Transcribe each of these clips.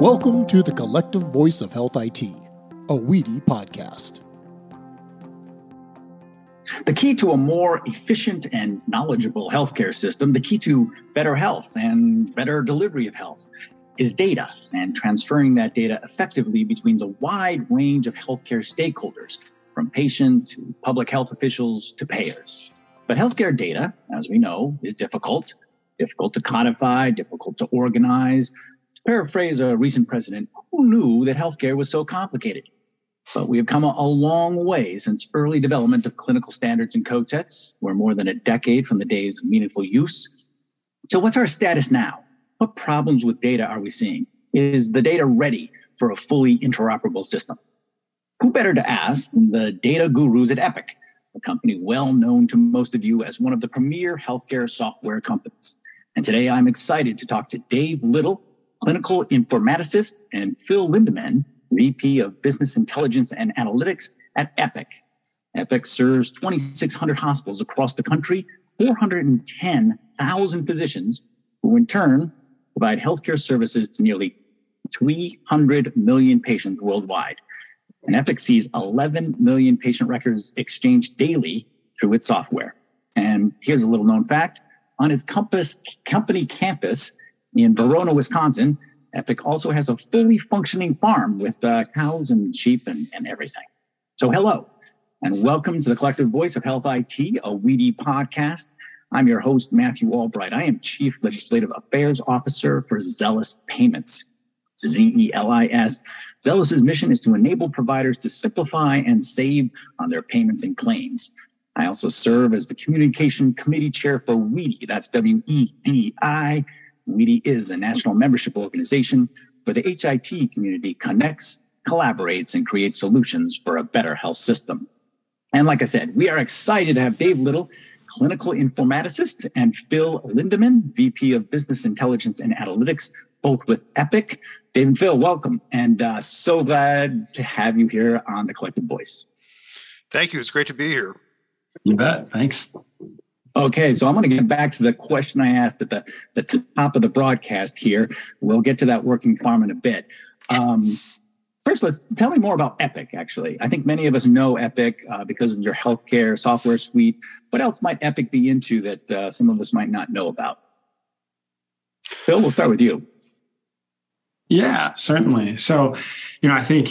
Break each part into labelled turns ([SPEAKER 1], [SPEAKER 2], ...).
[SPEAKER 1] Welcome to the Collective Voice of Health IT, a WEDI podcast.
[SPEAKER 2] The key to a more efficient and knowledgeable healthcare system, the key to better health and better delivery of health, is data and transferring that data effectively between the wide range of healthcare stakeholders, from patient to public health officials to payers. But healthcare data, as we know, is difficult, difficult to codify, difficult to organize. Paraphrase a recent president, who knew that healthcare was so complicated? But we have come a long way since early development of clinical standards and code sets. We're more than a decade from the days of meaningful use. So, what's our status now? What problems with data are we seeing? Is the data ready for a fully interoperable system? Who better to ask than the data gurus at Epic, a company well known to most of you as one of the premier healthcare software companies. And today I'm excited to talk to Dave Little, clinical informaticist, and Phil Lindemann, VP of Business Intelligence and Analytics at Epic. Epic serves 2,600 hospitals across the country, 410,000 physicians, who in turn provide healthcare services to nearly 300 million patients worldwide. And Epic sees 11 million patient records exchanged daily through its software. And here's a little known fact on its Compass company campus in Verona, Wisconsin, Epic also has a fully functioning farm with uh, cows and sheep and, and everything. So, hello, and welcome to the Collective Voice of Health IT, a WEDI podcast. I'm your host, Matthew Albright. I am Chief Legislative Affairs Officer for Zelis Payments, Z E L I S. Zelis's mission is to enable providers to simplify and save on their payments and claims. I also serve as the Communication Committee Chair for WEDI. That's W E D I. WEDI is a national membership organization where the HIT community connects, collaborates, and creates solutions for a better health system. And like I said, we are excited to have Dave Little, clinical informaticist, and Phil Lindemann, VP of Business Intelligence and Analytics, both with Epic. Dave and Phil, welcome. And uh, so glad to have you here on the Collective Voice.
[SPEAKER 3] Thank you. It's great to be here.
[SPEAKER 4] You bet. Thanks.
[SPEAKER 2] Okay, so I'm going to get back to the question I asked at the, the top of the broadcast here. We'll get to that working farm in a bit. Um, first, let's tell me more about Epic, actually. I think many of us know Epic uh, because of your healthcare software suite. What else might Epic be into that uh, some of us might not know about? Phil, we'll start with you.
[SPEAKER 4] Yeah, certainly. So, you know, I think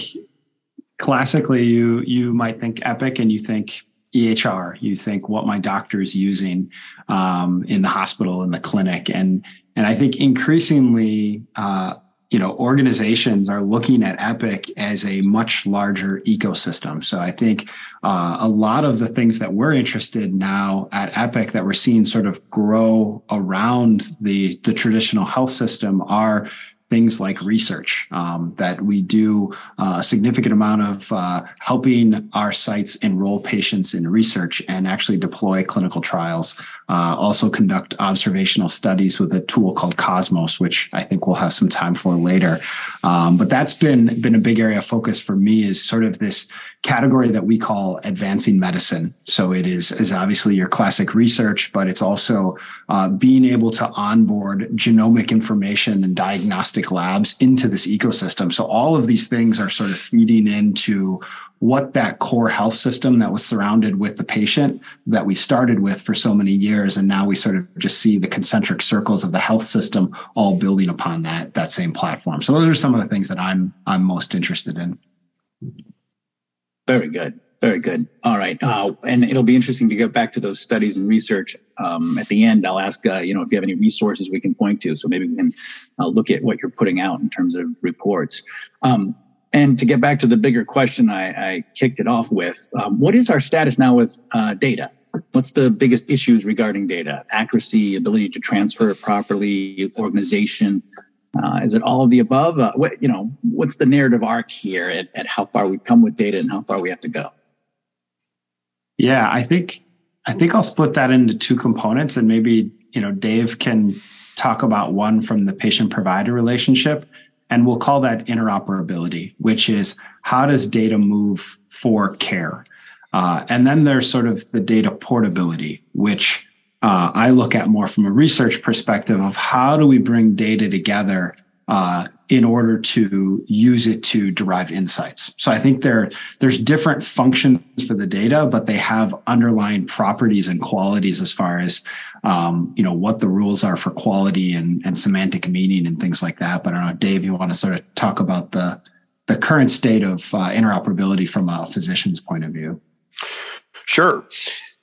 [SPEAKER 4] classically you you might think Epic and you think EHR, you think what my doctor is using um, in the hospital, in the clinic, and and I think increasingly, uh, you know, organizations are looking at Epic as a much larger ecosystem. So I think uh, a lot of the things that we're interested now at Epic that we're seeing sort of grow around the the traditional health system are things like research um, that we do uh, a significant amount of uh, helping our sites enroll patients in research and actually deploy clinical trials uh, also conduct observational studies with a tool called Cosmos which i think we'll have some time for later um, but that's been been a big area of focus for me is sort of this category that we call advancing medicine. So it is, is obviously your classic research, but it's also uh, being able to onboard genomic information and diagnostic labs into this ecosystem. So all of these things are sort of feeding into what that core health system that was surrounded with the patient that we started with for so many years and now we sort of just see the concentric circles of the health system all building upon that that same platform so those are some of the things that i'm i'm most interested in
[SPEAKER 2] very good. Very good. All right. Uh, and it'll be interesting to get back to those studies and research. Um, at the end, I'll ask, uh, you know, if you have any resources we can point to. So maybe we can uh, look at what you're putting out in terms of reports. Um, and to get back to the bigger question I, I kicked it off with, um, what is our status now with uh, data? What's the biggest issues regarding data? Accuracy, ability to transfer it properly, organization, uh, is it all of the above? Uh, what, you know, what's the narrative arc here at, at how far we've come with data and how far we have to go?
[SPEAKER 4] Yeah, I think I think I'll split that into two components, and maybe you know Dave can talk about one from the patient provider relationship, and we'll call that interoperability, which is how does data move for care, uh, and then there's sort of the data portability, which uh, I look at more from a research perspective of how do we bring data together uh, in order to use it to derive insights. So I think there there's different functions for the data, but they have underlying properties and qualities as far as um, you know what the rules are for quality and, and semantic meaning and things like that. But I don't know, Dave, you want to sort of talk about the the current state of uh, interoperability from a physician's point of view?
[SPEAKER 3] Sure.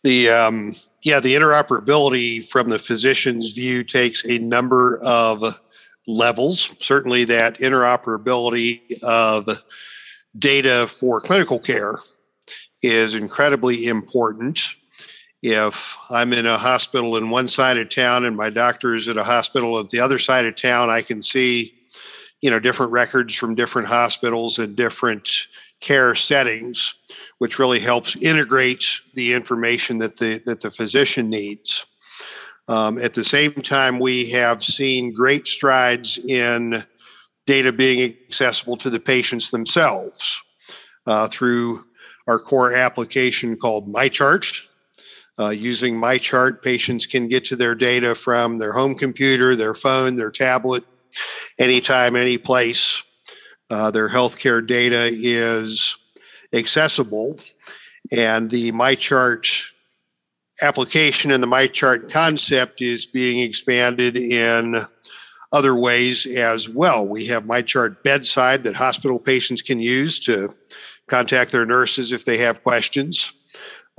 [SPEAKER 3] The um, yeah, the interoperability from the physician's view takes a number of levels. Certainly, that interoperability of data for clinical care is incredibly important. If I'm in a hospital in one side of town and my doctor is at a hospital at the other side of town, I can see, you know, different records from different hospitals and different care settings, which really helps integrate the information that the that the physician needs. Um, at the same time, we have seen great strides in data being accessible to the patients themselves uh, through our core application called MyChart. Uh, using MyChart, patients can get to their data from their home computer, their phone, their tablet, anytime, any place. Uh, their healthcare data is accessible, and the MyChart application and the MyChart concept is being expanded in other ways as well. We have MyChart bedside that hospital patients can use to contact their nurses if they have questions.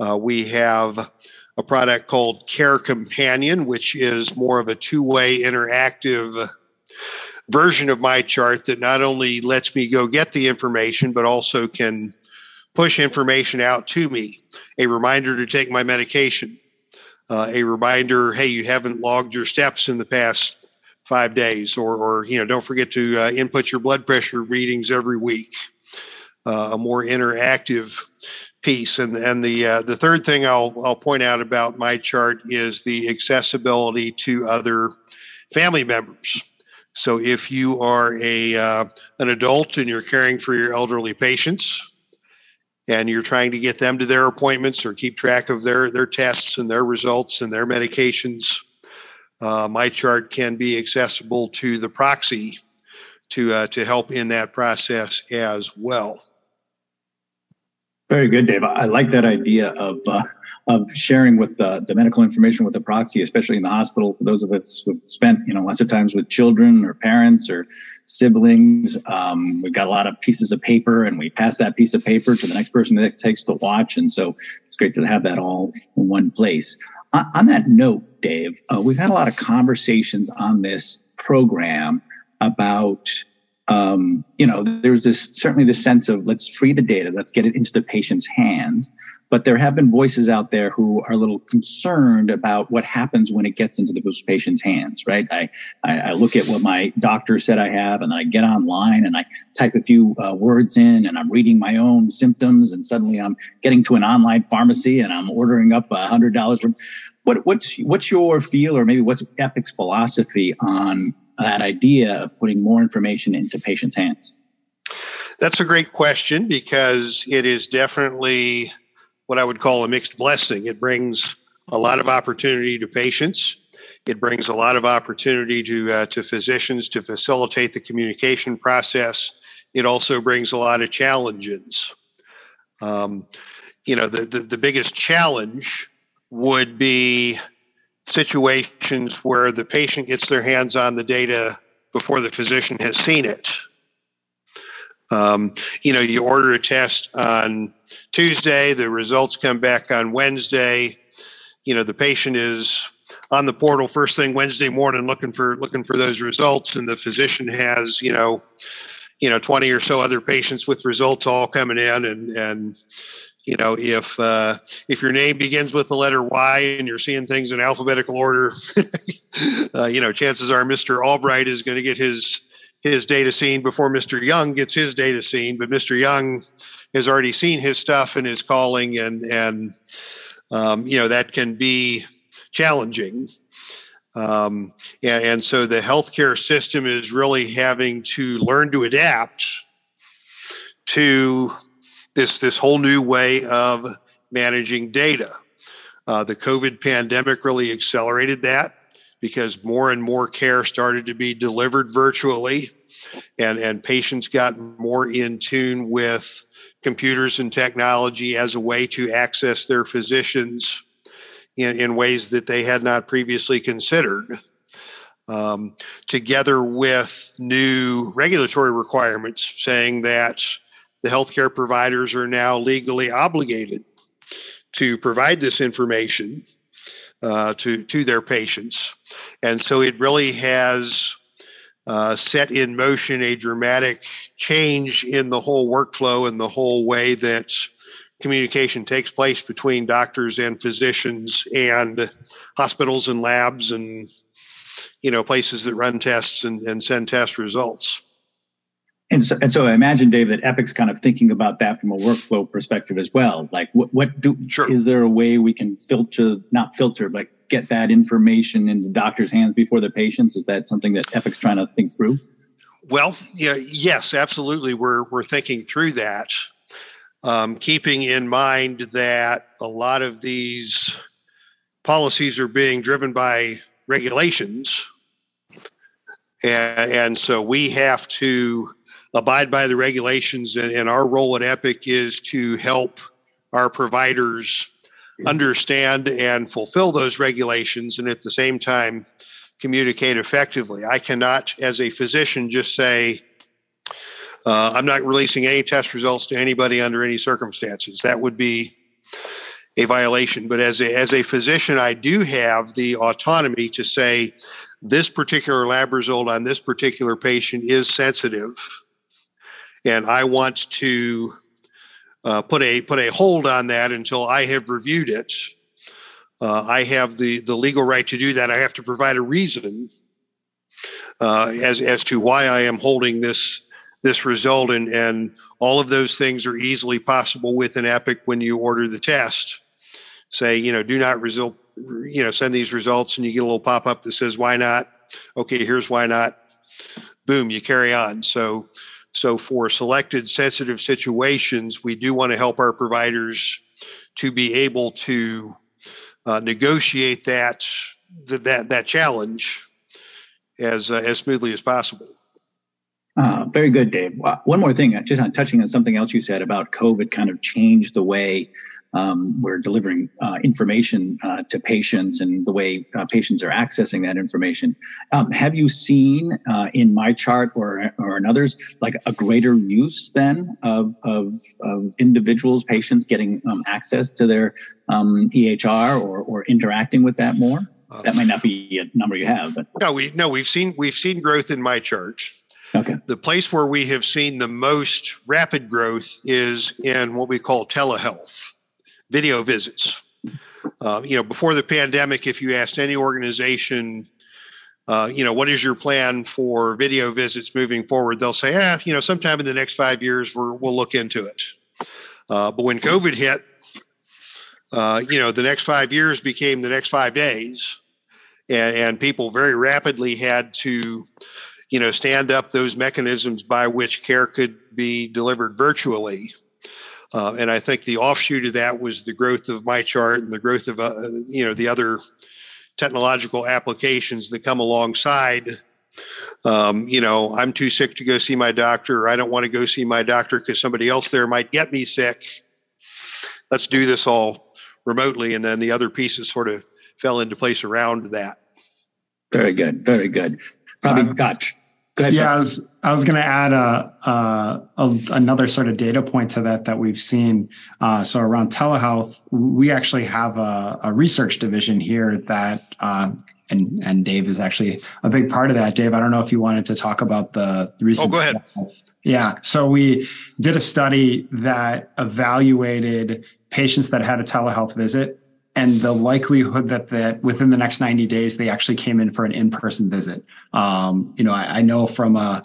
[SPEAKER 3] Uh, we have a product called Care Companion, which is more of a two way interactive version of MyChart that not only lets me go get the information, but also can push information out to me a reminder to take my medication, uh, a reminder, hey, you haven't logged your steps in the past five days, or, or you know, don't forget to uh, input your blood pressure readings every week. Uh, a more interactive piece, and and the uh, the third thing I'll I'll point out about MyChart is the accessibility to other family members. So if you are a uh, an adult and you're caring for your elderly patients, and you're trying to get them to their appointments or keep track of their their tests and their results and their medications, uh, MyChart can be accessible to the proxy to uh, to help in that process as well.
[SPEAKER 2] Very good, Dave. I like that idea of uh, of sharing with the, the medical information with the proxy, especially in the hospital. For those of us who've spent you know lots of times with children or parents or siblings. Um, we've got a lot of pieces of paper and we pass that piece of paper to the next person that takes the watch. And so it's great to have that all in one place. On, on that note, Dave, uh, we've had a lot of conversations on this program about um, you know, there's this certainly the sense of let's free the data, let's get it into the patient's hands. But there have been voices out there who are a little concerned about what happens when it gets into the patient's hands, right? I, I, I look at what my doctor said I have and I get online and I type a few uh, words in and I'm reading my own symptoms and suddenly I'm getting to an online pharmacy and I'm ordering up a hundred dollars. What, what's, what's your feel or maybe what's Epic's philosophy on that idea of putting more information into patients' hands?
[SPEAKER 3] That's a great question because it is definitely what I would call a mixed blessing. It brings a lot of opportunity to patients. It brings a lot of opportunity to uh, to physicians to facilitate the communication process. It also brings a lot of challenges. Um, you know, the, the, the biggest challenge would be situations where the patient gets their hands on the data before the physician has seen it. Um, you know, you order a test on Tuesday, the results come back on Wednesday. You know, the patient is on the portal first thing Wednesday morning looking for looking for those results, and the physician has you know, you know, twenty or so other patients with results all coming in, and and you know if uh, if your name begins with the letter Y and you're seeing things in alphabetical order, uh, you know chances are Mr. Albright is going to get his his data seen before Mr. Young gets his data seen, but Mr. Young has already seen his stuff and is calling, and and um, you know that can be challenging. Um, and, and so the healthcare system is really having to learn to adapt to this this whole new way of managing data. Uh, the COVID pandemic really accelerated that because more and more care started to be delivered virtually. and, and patients got more in tune with computers and technology as a way to access their physicians in, in ways that they had not previously considered. Um, together with new regulatory requirements saying that the healthcare providers are now legally obligated to provide this information uh, to to their patients, and so it really has uh, set in motion a dramatic change in the whole workflow and the whole way that communication takes place between doctors and physicians and hospitals and labs and you know places that run tests and, and send test results
[SPEAKER 2] and so, and so I imagine, Dave, that Epic's kind of thinking about that from a workflow perspective as well. Like, what, what do, sure. is there a way we can filter, not filter, but get that information in the doctor's hands before the patients? Is that something that Epic's trying to think through?
[SPEAKER 3] Well, yeah, yes, absolutely. We're, we're thinking through that, um, keeping in mind that a lot of these policies are being driven by regulations. And, and so we have to abide by the regulations, and, and our role at Epic is to help our providers understand and fulfill those regulations, and at the same time communicate effectively. I cannot, as a physician, just say, uh, I'm not releasing any test results to anybody under any circumstances. That would be a violation. But as a, as a physician, I do have the autonomy to say this particular lab result on this particular patient is sensitive and I want to uh, put a put a hold on that until I have reviewed it. Uh, I have the the legal right to do that. I have to provide a reason uh, as as to why I am holding this this result, and and all of those things are easily possible with an Epic when you order the test. Say, you know, do not result, you know, send these results, and you get a little pop up that says why not. Okay, here's why not. Boom, you carry on. So so, for selected sensitive situations, we do want to help our providers to be able to uh, negotiate that that that challenge as uh, as smoothly as possible.
[SPEAKER 2] Uh, very good, Dave. One more thing, just on touching on something else you said about COVID, kind of changed the way um, we're delivering uh, information uh, to patients and the way uh, patients are accessing that information. Um, have you seen uh, in MyChart or or in others like a greater use then of of, of individuals, patients getting um, access to their um, EHR or or interacting with that more? that might not be a number you have, but
[SPEAKER 3] no, we no we've seen we've seen growth in MyChart.
[SPEAKER 2] Okay.
[SPEAKER 3] The place where we have seen the most rapid growth is in what we call telehealth video visits. Uh, you know, before the pandemic, if you asked any organization, uh, you know, what is your plan for video visits moving forward? They'll say, ah, you know, sometime in the next five years, we will look into it. Uh, but when COVID hit, uh, you know, the next five years became the next five days, and, and people very rapidly had to, you know, stand up those mechanisms by which care could be delivered virtually. Uh, and I think the offshoot of that was the growth of MyChart and the growth of uh, you know the other technological applications that come alongside. Um, you know, I'm too sick to go see my doctor. I don't want to go see my doctor because somebody else there might get me sick. Let's do this all remotely, and then the other pieces sort of fell into place around that.
[SPEAKER 2] Very good, very good. Probably um, Gotch.
[SPEAKER 4] Ahead, yeah, I was I was going to add a, a, a, another sort of data point to that that we've seen. Uh, so around telehealth, we actually have a, a research division here that, uh, and and Dave is actually a big part of that. Dave, I don't know if you wanted to talk about the recent.
[SPEAKER 3] Oh, go ahead.
[SPEAKER 4] Yeah, so we did a study that evaluated patients that had a telehealth visit and the likelihood that that within the next 90 days they actually came in for an in-person visit. Um, you know I, I, know from a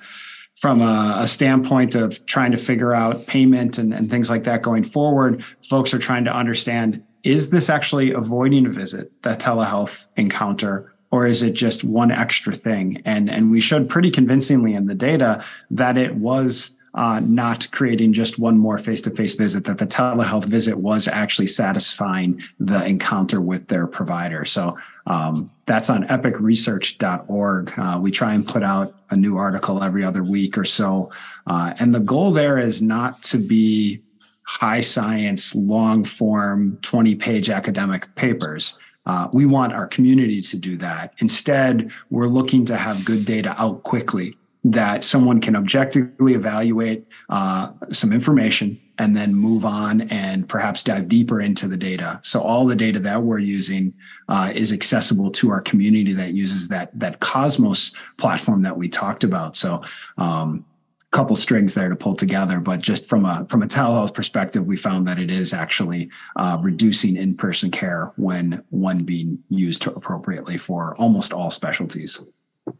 [SPEAKER 4] from a, a, standpoint of trying to figure out payment and, and things like that going forward folks are trying to understand is this actually avoiding a visit that telehealth encounter or is it just one extra thing? And and we showed pretty convincingly in the data that it was uh, not creating just one more face-to-face visit that the telehealth visit was actually satisfying the encounter with their provider. So um, that's on epicresearch.org uh, we try and put out a new article every other week or so. Uh, and the goal there is not to be high science long form 20 page academic papers. Uh, we want our community to do that. Instead, we're looking to have good data out quickly that someone can objectively evaluate uh, some information and then move on and perhaps dive deeper into the data. So all the data that we're using uh, is accessible to our community that uses that that Cosmos platform that we talked about. So um, a couple strings there to pull together but just from a from a telehealth perspective we found that it is actually uh, reducing in-person care when one being used appropriately for almost all specialties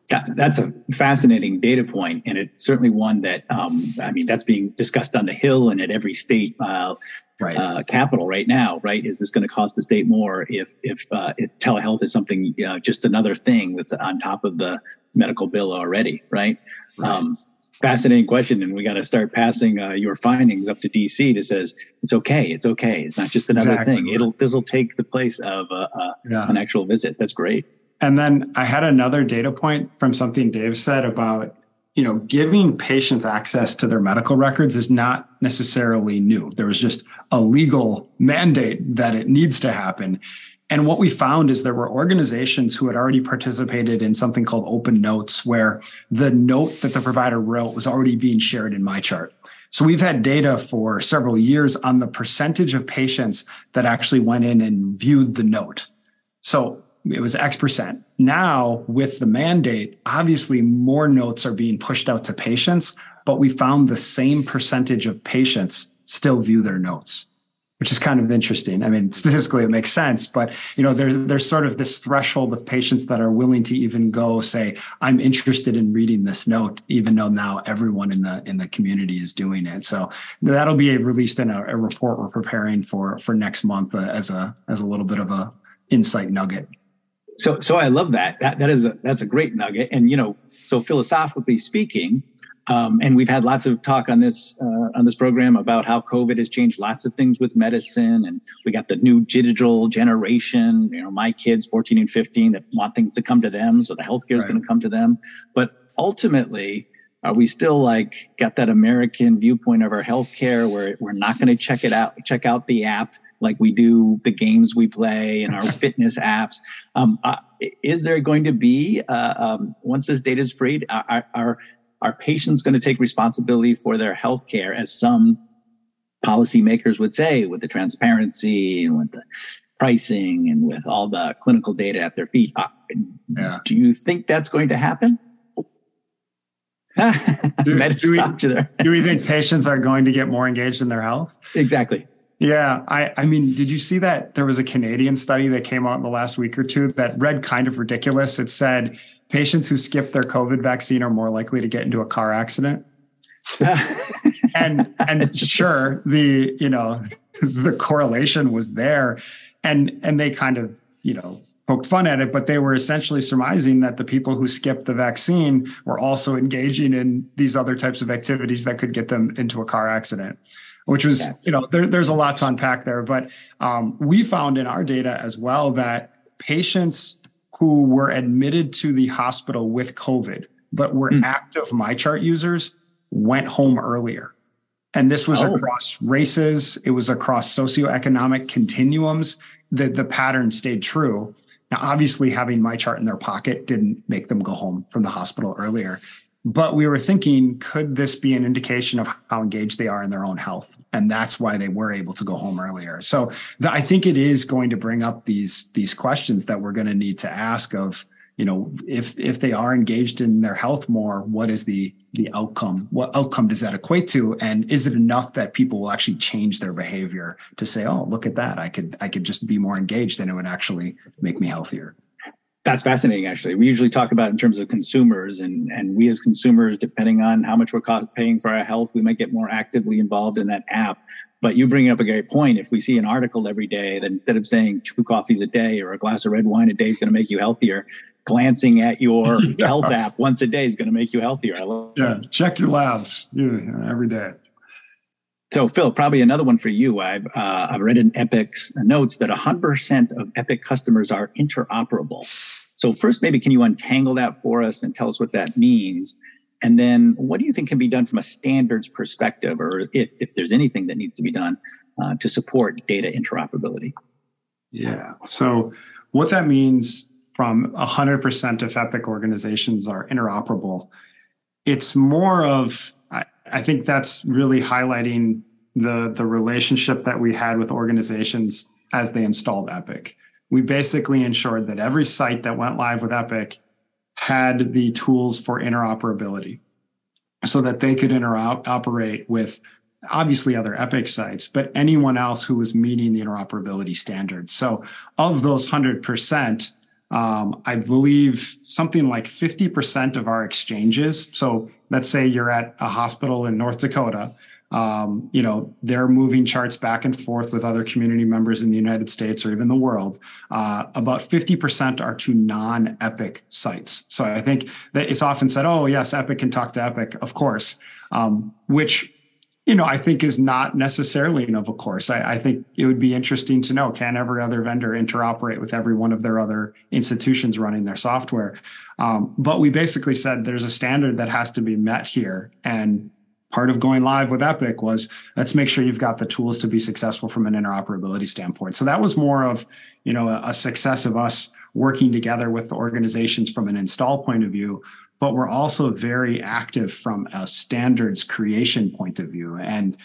[SPEAKER 2] yeah, that's a fascinating data point, and it's certainly one that um, I mean that's being discussed on the Hill and at every state uh, right. uh, capital right now. Right? Is this going to cost the state more if if, uh, if telehealth is something you know, just another thing that's on top of the medical bill already? Right. right. Um, fascinating question, and we got to start passing uh, your findings up to DC that says it's okay, it's okay. It's not just another exactly. thing. It'll this will take the place of uh, uh, yeah. an actual visit. That's great.
[SPEAKER 4] And then I had another data point from something Dave said about you know giving patients access to their medical records is not necessarily new. There was just a legal mandate that it needs to happen. And what we found is there were organizations who had already participated in something called open notes, where the note that the provider wrote was already being shared in MyChart. So we've had data for several years on the percentage of patients that actually went in and viewed the note. So it was X percent. Now, with the mandate, obviously more notes are being pushed out to patients, but we found the same percentage of patients still view their notes which is kind of interesting. I mean, statistically, it makes sense, but you know, there, there's sort of this threshold of patients that are willing to even go say, "I'm interested in reading this note," even though now everyone in the in the community is doing it. So that'll be released in a, a report we're preparing for for next month uh, as a as a little bit of a insight nugget.
[SPEAKER 2] So, so I love that. That that is a that's a great nugget. And you know, so philosophically speaking, um, and we've had lots of talk on this uh, on this program about how COVID has changed lots of things with medicine, and we got the new digital generation. You know, my kids, fourteen and fifteen, that want things to come to them, so the healthcare is right. going to come to them. But ultimately, are we still like got that American viewpoint of our healthcare where we're not going to check it out, check out the app like we do the games we play and our fitness apps. Um, uh, is there going to be uh, um, once this data is freed, are, are, are patients going to take responsibility for their health care as some policymakers would say with the transparency and with the pricing and with all the clinical data at their feet? Uh, yeah. Do you think that's going to happen?
[SPEAKER 4] do, do, we, do we think patients are going to get more engaged in their health?
[SPEAKER 2] Exactly.
[SPEAKER 4] Yeah, I, I mean, did you see that there was a Canadian study that came out in the last week or two that read kind of ridiculous? It said patients who skip their COVID vaccine are more likely to get into a car accident. and and sure, the you know the correlation was there, and and they kind of you know poked fun at it, but they were essentially surmising that the people who skipped the vaccine were also engaging in these other types of activities that could get them into a car accident which was yes. you know there, there's a lot to unpack there but um, we found in our data as well that patients who were admitted to the hospital with covid but were mm. active MyChart users went home earlier and this was oh. across races it was across socioeconomic continuums the, the pattern stayed true now obviously having MyChart in their pocket didn't make them go home from the hospital earlier but we were thinking could this be an indication of how engaged they are in their own health? And that's why they were able to go home earlier. So the, i think it is going to bring up these these questions that we're going to need to ask of you know if if they are engaged in their health more what is the the outcome? What outcome does that equate to? And is it enough that people will actually change their behavior to say oh look at that. I could i could just be more engaged and it would actually make me healthier
[SPEAKER 2] that's fascinating, actually. We usually talk about in terms of consumers, and and we as consumers, depending on how much we're paying for our health, we might get more actively involved in that app. But you bring up a great point. If we see an article every day that instead of saying two coffees a day or a glass of red wine a day is going to make you healthier, glancing at your yeah. health app once a day is going to make you healthier.
[SPEAKER 4] I love yeah, check your labs every day.
[SPEAKER 2] So, Phil, probably another one for you. I've uh, I've read in Epic's notes that 100% of Epic customers are interoperable. So, first, maybe can you untangle that for us and tell us what that means? And then, what do you think can be done from a standards perspective, or if, if there's anything that needs to be done uh, to support data interoperability?
[SPEAKER 4] Yeah. So, what that means from 100% of Epic organizations are interoperable, it's more of I think that's really highlighting the the relationship that we had with organizations as they installed Epic. We basically ensured that every site that went live with Epic had the tools for interoperability so that they could interoperate with obviously other Epic sites, but anyone else who was meeting the interoperability standards. So of those 100%, um, I believe something like 50% of our exchanges. So let's say you're at a hospital in North Dakota. Um, you know, they're moving charts back and forth with other community members in the United States or even the world. Uh, about 50% are to non Epic sites. So I think that it's often said, oh, yes, Epic can talk to Epic, of course, um, which you know, I think is not necessarily an of course. I, I, think it would be interesting to know can every other vendor interoperate with every one of their other institutions running their software? Um, but we basically said there's a standard that has to be met here. And part of going live with Epic was let's make sure you've got the tools to be successful from an interoperability standpoint. So that was more of, you know, a, a success of us working together with the organizations from an install point of view but we're also very active from a standards creation point of view. And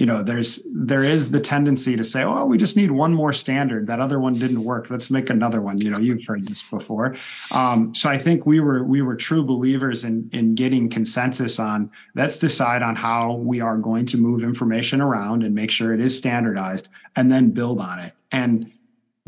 [SPEAKER 4] you know there's there is the tendency to say oh we just need one more standard. That other one didn't work. Let's make another one. You know you've heard this before. Um, so i think we were we were true believers in in getting consensus on let's decide on how we are going to move information around and make sure it is standardized and then build on it. And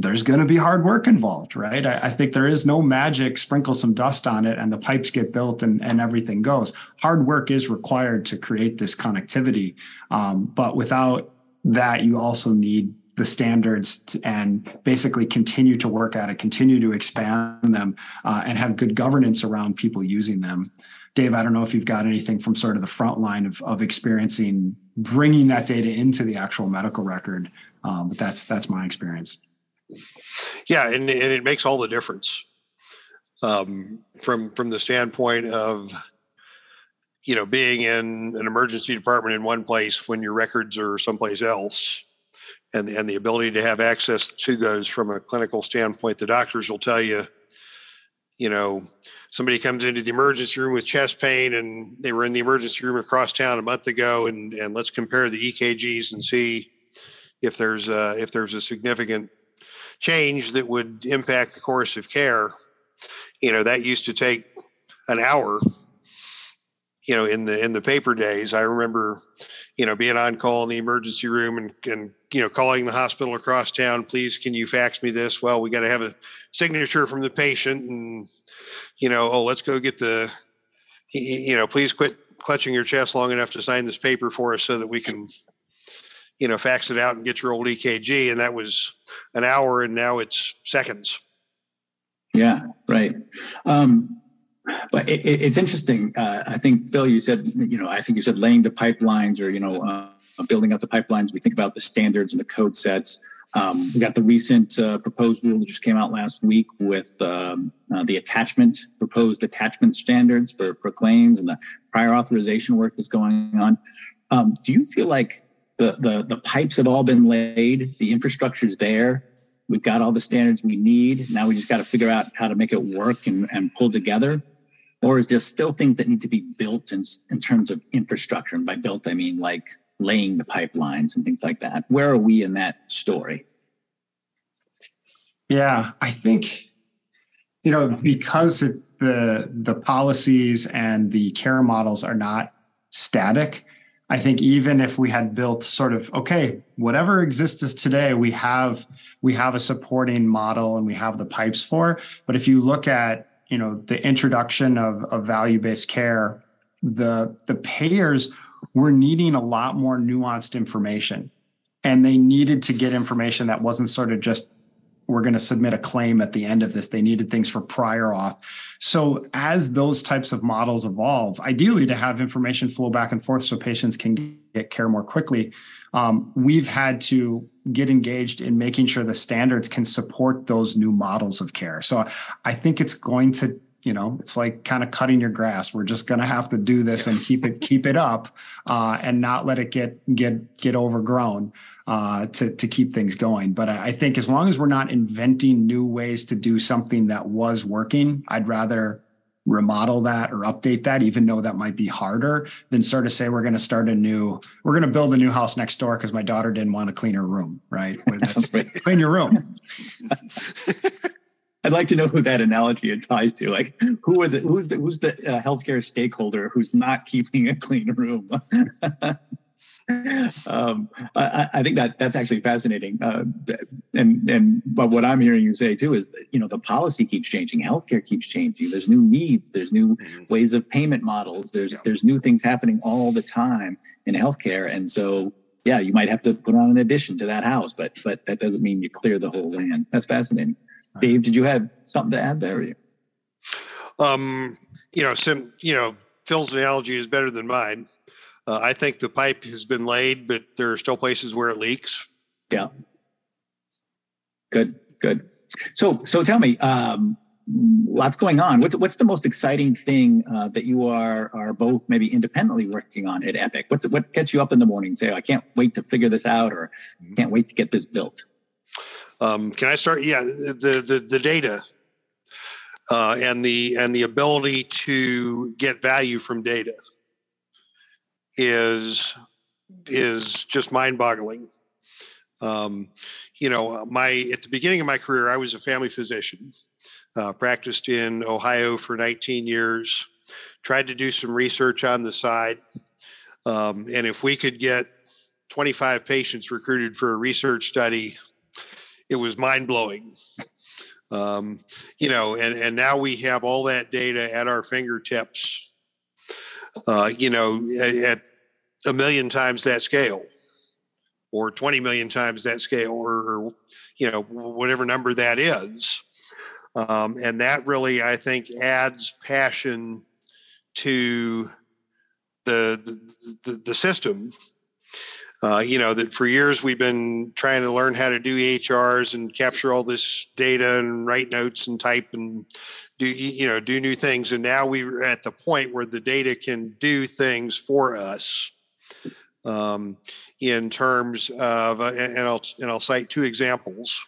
[SPEAKER 4] there's going to be hard work involved, right? I, I, think there is no magic, sprinkle some dust on it and the pipes get built and, and everything goes. Hard work is required to create this connectivity. Um, but without that, you also need the standards to, and basically continue to work at it, continue to expand them, uh, and have good governance around people using them. Dave, I don't know if you've got anything from sort of the front line of, of experiencing bringing that data into the actual medical record, um, but that's that's my experience.
[SPEAKER 3] Yeah, and, and it makes all the difference um, from from the standpoint of you know being in an emergency department in one place when your records are someplace else and and the ability to have access to those from a clinical standpoint the doctors will tell you you know somebody comes into the emergency room with chest pain and they were in the emergency room across town a month ago and and let's compare the EKGs and see if there's a, if there's a significant change that would impact the course of care, you know, that used to take an hour. You know, in the in the paper days, I remember, you know, being on call in the emergency room and and you know calling the hospital across town. Please, can you fax me this? Well, we got to have a signature from the patient, and you know, oh, let's go get the, you know, please quit clutching your chest long enough to sign this paper for us so that we can you know, fax it out and get your old EKG. And that was an hour and now it's seconds.
[SPEAKER 2] Yeah, right. Um, but it, it, it's interesting. Uh, I think, Phil, you said, you know, I think you said laying the pipelines or, you know, uh, building up the pipelines. We think about the standards and the code sets. Um, we got the recent uh, proposed rule that just came out last week with um, uh, the attachment, proposed attachment standards for, for claims and the prior authorization work that's going on. Um, do you feel like the, the, the pipes have all been laid, the infrastructure is there. We've got all the standards we need. Now we just got to figure out how to make it work and, and pull together. Or is there still things that need to be built in, in terms of infrastructure? And by built, I mean like laying the pipelines and things like that. Where are we in that story?
[SPEAKER 4] Yeah, I think, you know, because it, the the policies and the care models are not static, I think even if we had built sort of okay, whatever exists today, we have we have a supporting model and we have the pipes for. But if you look at you know the introduction of, of value based care, the the payers were needing a lot more nuanced information, and they needed to get information that wasn't sort of just we're going to submit a claim at the end of this. They needed things for prior auth. So as those types of models evolve, ideally to have information flow back and forth so patients can get care more quickly, um, we've had to get engaged in making sure the standards can support those new models of care. So I think it's going to you know it's like kind of cutting your grass we're just going to have to do this and keep it keep it up uh, and not let it get get get overgrown uh, to to keep things going. But I, I think as long as we're not inventing new ways to do something that was working, I'd rather remodel that or update that, even though that might be harder than sort of say we're going to start a new, we're going to build a new house next door because my daughter didn't want to clean her room, right? clean your room.
[SPEAKER 2] I'd like to know who that analogy applies to. Like, who are the who's the who's the uh, healthcare stakeholder who's not keeping a clean room? um, I, I, think that that's actually fascinating. Uh, and and but what I'm hearing you say too is that, you know the policy keeps changing, healthcare keeps changing. There's new needs, there's new mm-hmm. ways of payment models. There's yeah. there's new things happening all the time in healthcare, and so yeah, you might have to put on an addition to that house, but but that doesn't mean you clear the whole land. That's fascinating. Dave, did you have something to add there?
[SPEAKER 3] Um, you know, some you know Phil's analogy is better than mine. Uh, I think the pipe has been laid, but there are still places where it leaks.
[SPEAKER 2] Yeah. Good. Good. So, so tell me, um, lots going on. What's what's the most exciting thing uh, that you are are both maybe independently working on at Epic? What's what gets you up in the morning? Say, I can't wait to figure this out, or can't wait to get this built.
[SPEAKER 3] Um, can I start? Yeah, the the the data uh, and the and the ability to get value from data is is just mind-boggling. Um, you know, my at the beginning of my career, I was a family physician, uh, practiced in Ohio for 19 years, tried to do some research on the side, um, and if we could get 25 patients recruited for a research study, it was mind blowing. Um, you know, and and now we have all that data at our fingertips uh, you know, at a million times that scale or 20 million times that scale or, or you know, whatever number that is. Um, and that really, I think, adds passion to the, the, the, the system. Uh, you know that for years we've been trying to learn how to do EHRs and capture all this data and write notes and type and do you know do new things and now we're at the point where the data can do things for us um, in terms of uh, and, I'll and I'll cite two examples.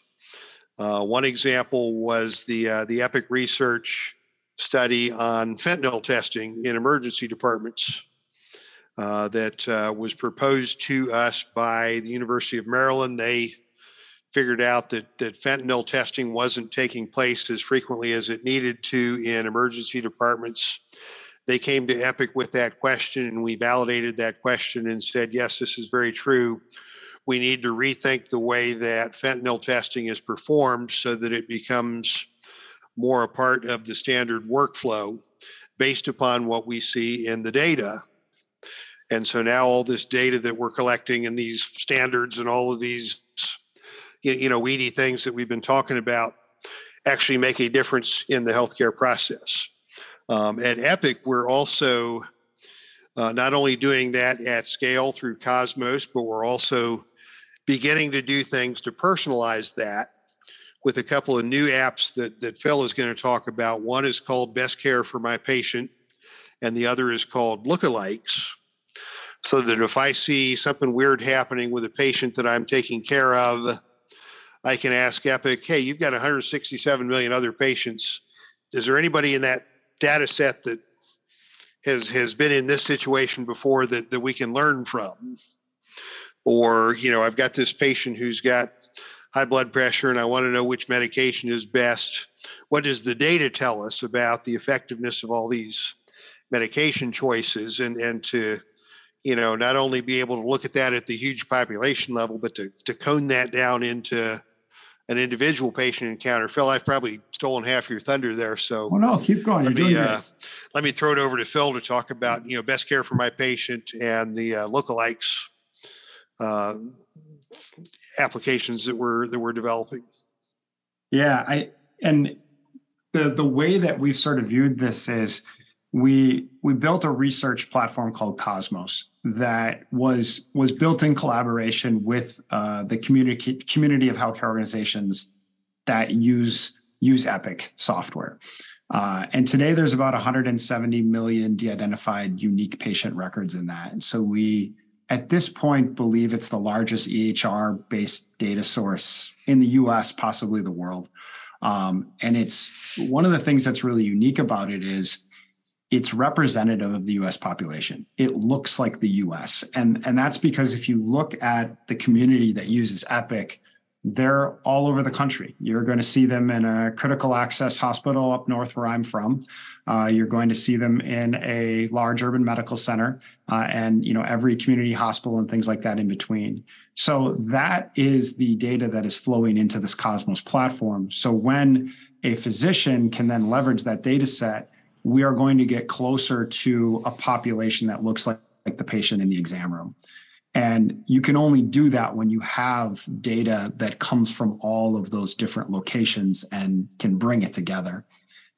[SPEAKER 3] Uh, one example was the uh, the Epic research study on fentanyl testing in emergency departments uh, that uh, was proposed to us by the University of Maryland. They figured out that, that fentanyl testing wasn't taking place as frequently as it needed to in emergency departments. They came to Epic with that question, and we validated that question and said, yes, this is very true. We need to rethink the way that fentanyl testing is performed so that it becomes more a part of the standard workflow based upon what we see in the data. And so now all this data that we're collecting and these standards and all of these you know weedy things that we've been talking about actually make a difference in the healthcare process. Um, at Epic, we're also uh, not only doing that at scale through Cosmos, but we're also beginning to do things to personalize that with a couple of new apps that, that Phil is going to talk about. One is called Best Care for My Patient, and the other is called Lookalikes. So that if I see something weird happening with a patient that I'm taking care of, I can ask Epic, hey, you've got 167 million other patients. Is there anybody in that data set that has has been in this situation before that that we can learn from? Or, you know, I've got this patient who's got high blood pressure and I want to know which medication is best. What does the data tell us about the effectiveness of all these medication choices and and to you know not only be able to look at that at the huge population level but to, to cone that down into an individual patient encounter. Phil, I've probably stolen half your thunder there. So,
[SPEAKER 4] oh no, keep going. Let You're me, uh,
[SPEAKER 3] let me throw it over to Phil to talk about you know best care for my patient and the uh, lookalikes uh, applications that we're that we're developing.
[SPEAKER 4] Yeah, I and the the way that we've sort of viewed this is we we built a research platform called Cosmos that was was built in collaboration with uh, the community community of healthcare organizations that use use Epic software. Uh, and today there's about 170 million de-identified unique patient records in that. And so we at this point believe it's the largest EHR based data source in the US, possibly the world. Um, and it's one of the things that's really unique about it is it's representative of the US population. It looks like the US. And, and that's because if you look at the community that uses Epic, they're all over the country. You're going to see them in a critical access hospital up north where I'm from. Uh, you're going to see them in a large urban medical center uh, and you know every community hospital and things like that in between. So that is the data that is flowing into this Cosmos platform. So when a physician can then leverage that data set, we are going to get closer to a population that looks like, like the patient in the exam room. And you can only do that when you have data that comes from all of those different locations and can bring it together.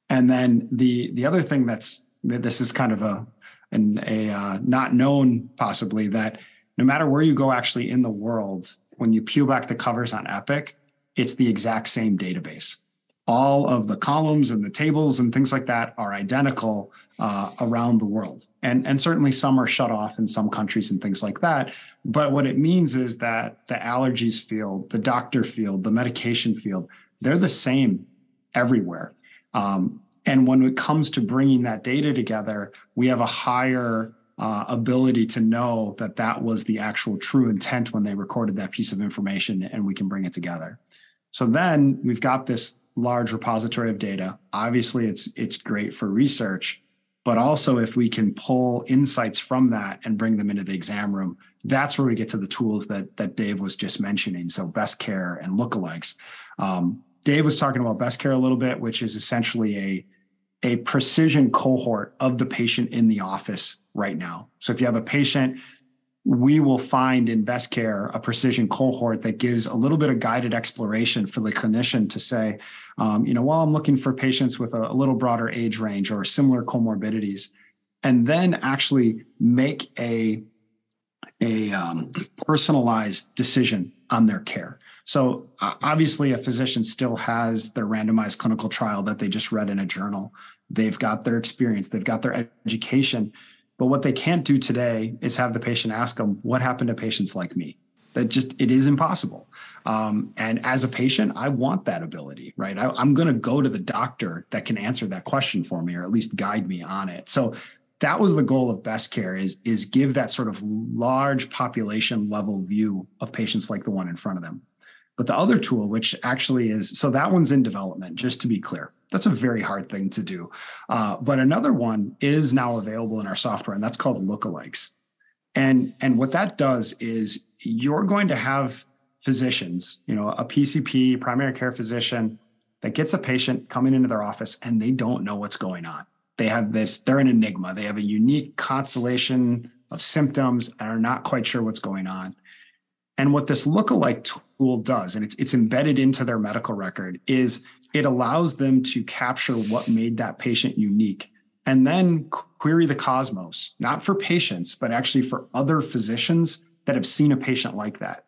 [SPEAKER 4] And then the the other thing that's this is kind of a an, a uh, not known possibly that no matter where you go actually in the world, when you peel back the covers on Epic, it's the exact same database all of the columns and the tables and things like that are identical uh, around the world. And, and certainly some are shut off in some countries and things like that. But what it means is that the allergies field, the doctor field, the medication field, they're the same everywhere. Um, and when it comes to bringing that data together, we have a higher uh, ability to know that that was the actual true intent when they recorded that piece of information and we can bring it together. So then we've got this large repository of data. Obviously, it's it's great for research, but also if we can pull insights from that and bring them into the exam room, that's where we get to the tools that that Dave was just mentioning. So best care and lookalikes. Um, Dave was talking about best care a little bit, which is essentially a a precision cohort of the patient in the office right now. So if you have a patient we will find in best care a precision cohort that gives a little bit of guided exploration for the clinician to say, um, you know, while I'm looking for patients with a, a little broader age range or similar comorbidities, and then actually make a a um, personalized decision on their care. So obviously, a physician still has their randomized clinical trial that they just read in a journal. They've got their experience, they've got their education, but what they can't do today is have the patient ask them, what happened to patients like me? That just, it is impossible. Um, and as a patient, I want that ability, right? I, I'm going to go to the doctor that can answer that question for me or at least guide me on it. So that was the goal of best care is, is give that sort of large population level view of patients like the one in front of them. But the other tool, which actually is, so that one's in development, just to be clear. That's a very hard thing to do. Uh, but another one is now available in our software, and that's called lookalikes. And, and what that does is you're going to have physicians, you know, a PCP, primary care physician, that gets a patient coming into their office and they don't know what's going on. They have this, they're an enigma. They have a unique constellation of symptoms and are not quite sure what's going on. And what this lookalike tool does, and it's, it's embedded into their medical record, is it allows them to capture what made that patient unique and then query the cosmos, not for patients, but actually for other physicians that have seen a patient like that.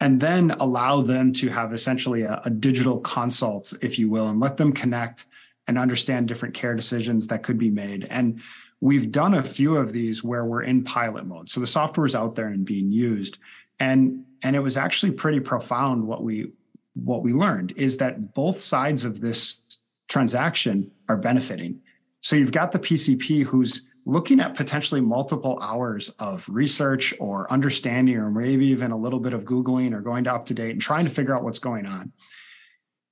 [SPEAKER 4] And then allow them to have essentially a, a digital consult, if you will, and let them connect and understand different care decisions that could be made. And we've done a few of these where we're in pilot mode. So the software is out there and being used. And, and it was actually pretty profound what we what we learned is that both sides of this transaction are benefiting. So you've got the PCP who's looking at potentially multiple hours of research or understanding, or maybe even a little bit of Googling or going to UpToDate and trying to figure out what's going on.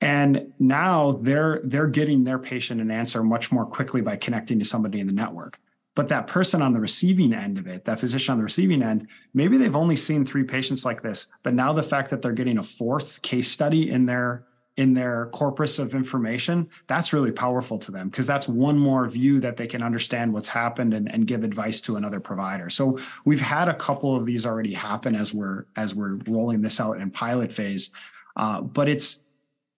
[SPEAKER 4] And now they're they're getting their patient an answer much more quickly by connecting to somebody in the network. But that person on the receiving end of it, that physician on the receiving end, maybe they've only seen three patients like this. But now the fact that they're getting a fourth case study in their in their corpus of information, that's really powerful to them because that's one more view that they can understand what's happened and, and give advice to another provider. So we've had a couple of these already happen as we're as we're rolling this out in pilot phase. Uh, but it's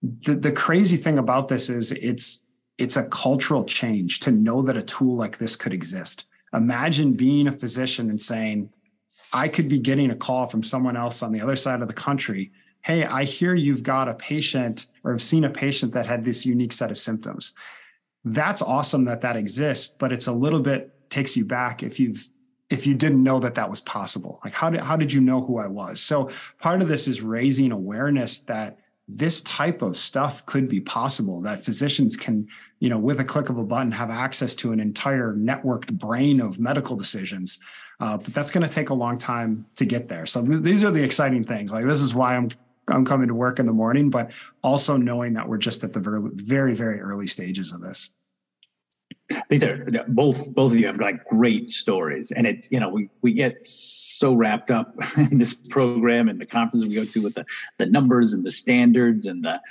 [SPEAKER 4] the, the crazy thing about this is it's it's a cultural change to know that a tool like this could exist. Imagine being a physician and saying, I could be getting a call from someone else on the other side of the country. Hey, I hear you've got a patient or have seen a patient that had this unique set of symptoms. That's awesome that that exists, but it's a little bit takes you back if you've if you didn't know that that was possible. Like how did how did you know who I was? So part of this is raising awareness that this type of stuff could be possible that physicians can you know with a click of a button have access to an entire networked brain of medical decisions. Uh, but that's going to take a long time to get there. So th- these are the exciting things. Like this is why i'm i'm coming to work in the morning but also knowing that we're just at the very very very early stages of this
[SPEAKER 2] these are both both of you have like great stories and it's you know we we get so wrapped up in this program and the conference we go to with the the numbers and the standards and the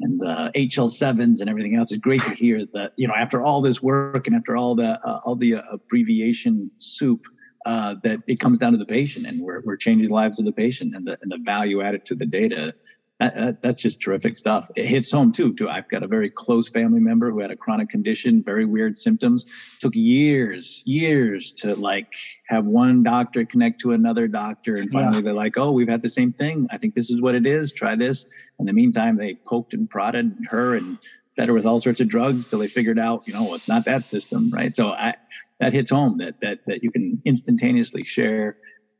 [SPEAKER 2] and the HL7s and everything else. It's great to hear that you know after all this work and after all the uh, all the uh, abbreviation soup uh, that it comes down to the patient and we're, we're changing the lives of the patient and the, and the value added to the data that, that, that's just terrific stuff. It hits home too, too. I've got a very close family member who had a chronic condition, very weird symptoms. Took years, years to like have one doctor connect to another doctor. And finally yeah. they're like, oh, we've had the same thing. I think this is what it is. Try this. In the meantime, they poked and prodded her and fed her with all sorts of drugs till they figured out, you know, it's not that system, right? So I, that hits home that, that, that you can instantaneously share,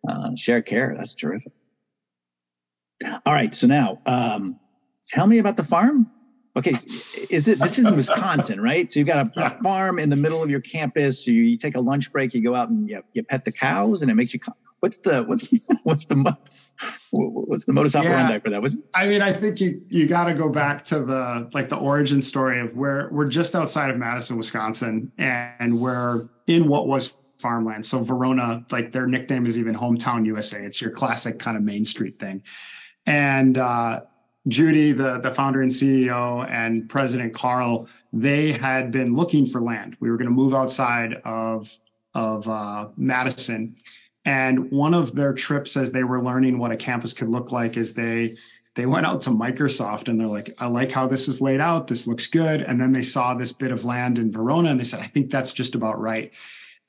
[SPEAKER 2] uh, share care. That's terrific. All right. So now, um, tell me about the farm. Okay, is it this is Wisconsin, right? So you've got a, a, farm in the middle of your campus. You, you take a lunch break, you go out and you, you pet the cows, and it makes you. What's the what's what's the what's the modus operandi yeah. for that? What's,
[SPEAKER 4] I mean, I think you you got to go back to the like the origin story of where we're just outside of Madison, Wisconsin, and we're in what was farmland. So Verona, like their nickname is even hometown USA. It's your classic kind of Main Street thing. And uh, Judy, the, the founder and CEO, and President Carl, they had been looking for land. We were going to move outside of, of uh, Madison. And one of their trips as they were learning what a campus could look like is they they went out to Microsoft and they're like, I like how this is laid out. This looks good. And then they saw this bit of land in Verona and they said, I think that's just about right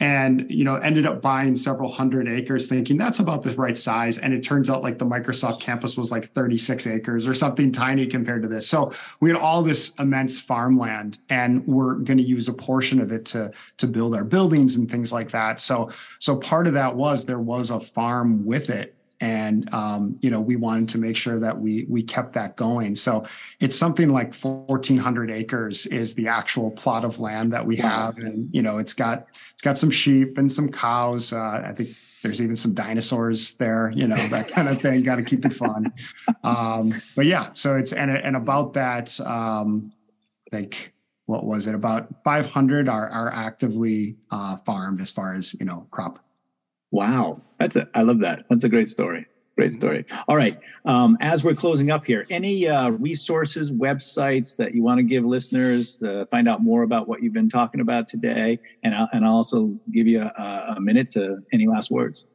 [SPEAKER 4] and you know ended up buying several hundred acres thinking that's about the right size. And it turns out like the microsoft campus was like 36 acres or something tiny compared to this. So we had all this immense farmland and we're going to use a portion of it to to build our buildings and things like that. So so part of that was there was a farm with it and um, you know we wanted to make sure that we we kept that going. So it's something like 1400 acres is the actual plot of land that we have. And you know it's got it's got some sheep and some cows. Uh, i think there's even some dinosaurs there you know that kind of thing. Got to keep it fun. Um, but yeah so it's and, and about that um, i think what was it? About 500 are, are actively uh, farmed as far as you know crop
[SPEAKER 2] Wow, that's a I love that. That's a great story. Great story. All right. Um, as we're closing up here, any uh, resources, websites that you want to give listeners to find out more about what you've been talking about today, and I'll, and I'll also give you a, a minute to any last words.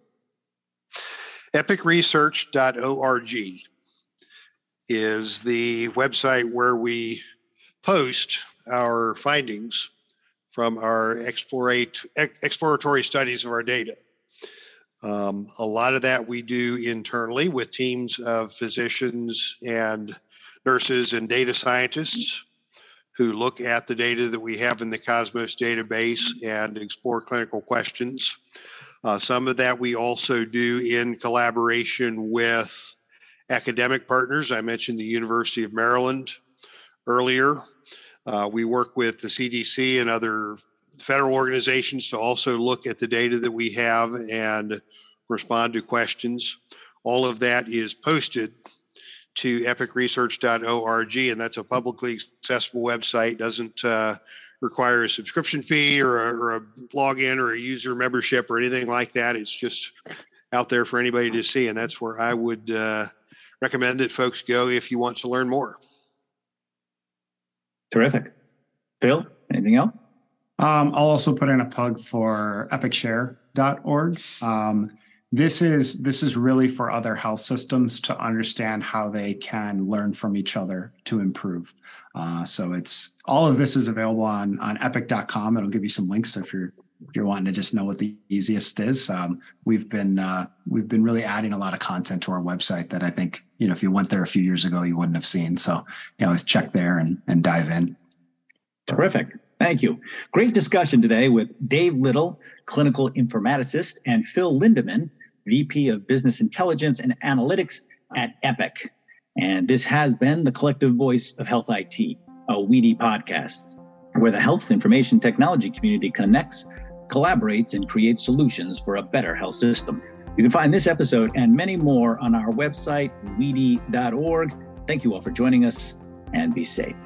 [SPEAKER 3] Epicresearch.org is the website where we post our findings from our exploratory studies of our data. Um, a lot of that we do internally with teams of physicians and nurses and data scientists who look at the data that we have in the Cosmos database and explore clinical questions. Uh, some of that we also do in collaboration with academic partners. I mentioned the University of Maryland earlier. Uh, we work with the CDC and other federal organizations to also look at the data that we have and respond to questions. All of that is posted to epicresearch.org, and that's a publicly accessible website. Doesn't uh, require a subscription fee or a, or a login or a user membership or anything like that. It's just out there for anybody to see, and that's where I would uh, recommend that folks go if you want to learn more.
[SPEAKER 2] Terrific. Phil, anything else?
[SPEAKER 4] Um, I'll also put in a plug for epicshare.org. Um, this is this is really for other health systems to understand how they can learn from each other to improve. Uh, so it's all of this is available on on epic.com. It'll give you some links if you're if you're wanting to just know what the easiest is. Um, we've been uh, we've been really adding a lot of content to our website that I think you know if you went there a few years ago you wouldn't have seen. So you know, check there and and dive in.
[SPEAKER 2] Terrific. Thank you. Great discussion today with Dave Little, clinical informaticist, and Phil Lindemann, VP of Business Intelligence and Analytics at Epic. And this has been the collective voice of Health IT, a WEDI podcast, where the health information technology community connects, collaborates, and creates solutions for a better health system. You can find this episode and many more on our website, wedi.org. Thank you all for joining us and be safe.